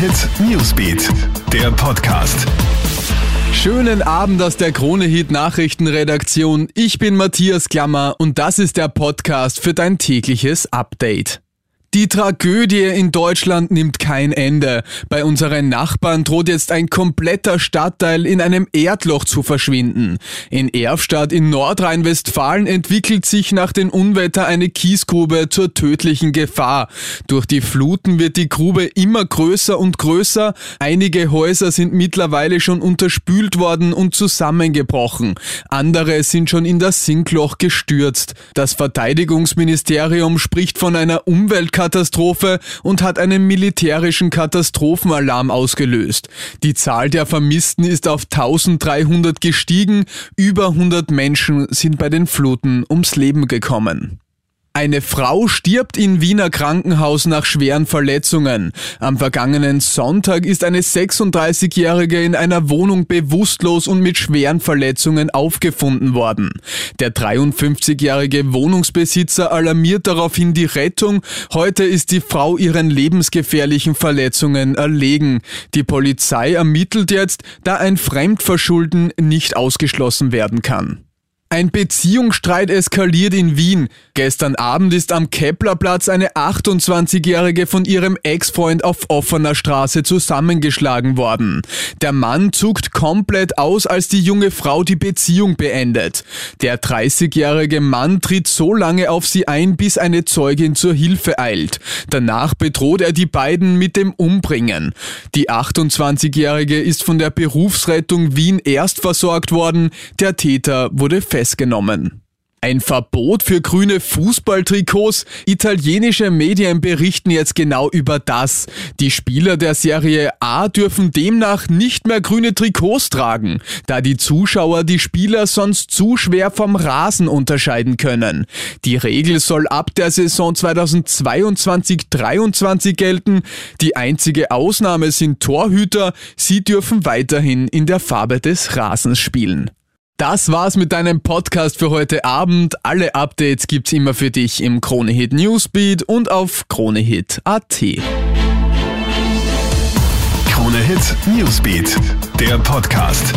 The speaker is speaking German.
Hit Newsbeat, der Podcast. Schönen Abend aus der Krone-Hit Nachrichtenredaktion. Ich bin Matthias Klammer und das ist der Podcast für dein tägliches Update. Die Tragödie in Deutschland nimmt kein Ende. Bei unseren Nachbarn droht jetzt ein kompletter Stadtteil in einem Erdloch zu verschwinden. In Erfstadt in Nordrhein-Westfalen entwickelt sich nach den Unwetter eine Kiesgrube zur tödlichen Gefahr. Durch die Fluten wird die Grube immer größer und größer. Einige Häuser sind mittlerweile schon unterspült worden und zusammengebrochen. Andere sind schon in das Sinkloch gestürzt. Das Verteidigungsministerium spricht von einer Umwelt Katastrophe und hat einen militärischen Katastrophenalarm ausgelöst. Die Zahl der Vermissten ist auf 1300 gestiegen, über 100 Menschen sind bei den Fluten ums Leben gekommen. Eine Frau stirbt in Wiener Krankenhaus nach schweren Verletzungen. Am vergangenen Sonntag ist eine 36-Jährige in einer Wohnung bewusstlos und mit schweren Verletzungen aufgefunden worden. Der 53-jährige Wohnungsbesitzer alarmiert daraufhin die Rettung. Heute ist die Frau ihren lebensgefährlichen Verletzungen erlegen. Die Polizei ermittelt jetzt, da ein Fremdverschulden nicht ausgeschlossen werden kann. Ein Beziehungsstreit eskaliert in Wien. Gestern Abend ist am Keplerplatz eine 28-Jährige von ihrem Ex-Freund auf offener Straße zusammengeschlagen worden. Der Mann zuckt komplett aus, als die junge Frau die Beziehung beendet. Der 30-jährige Mann tritt so lange auf sie ein, bis eine Zeugin zur Hilfe eilt. Danach bedroht er die beiden mit dem Umbringen. Die 28-jährige ist von der Berufsrettung Wien erst versorgt worden. Der Täter wurde festgenommen festgenommen. Ein Verbot für grüne Fußballtrikots? Italienische Medien berichten jetzt genau über das. Die Spieler der Serie A dürfen demnach nicht mehr grüne Trikots tragen, da die Zuschauer die Spieler sonst zu schwer vom Rasen unterscheiden können. Die Regel soll ab der Saison 2022-23 gelten. Die einzige Ausnahme sind Torhüter. Sie dürfen weiterhin in der Farbe des Rasens spielen. Das war's mit deinem Podcast für heute Abend. Alle Updates gibt's immer für dich im Kronehit Newsbeat und auf kronehit.at. Kronehit Newsbeat, der Podcast.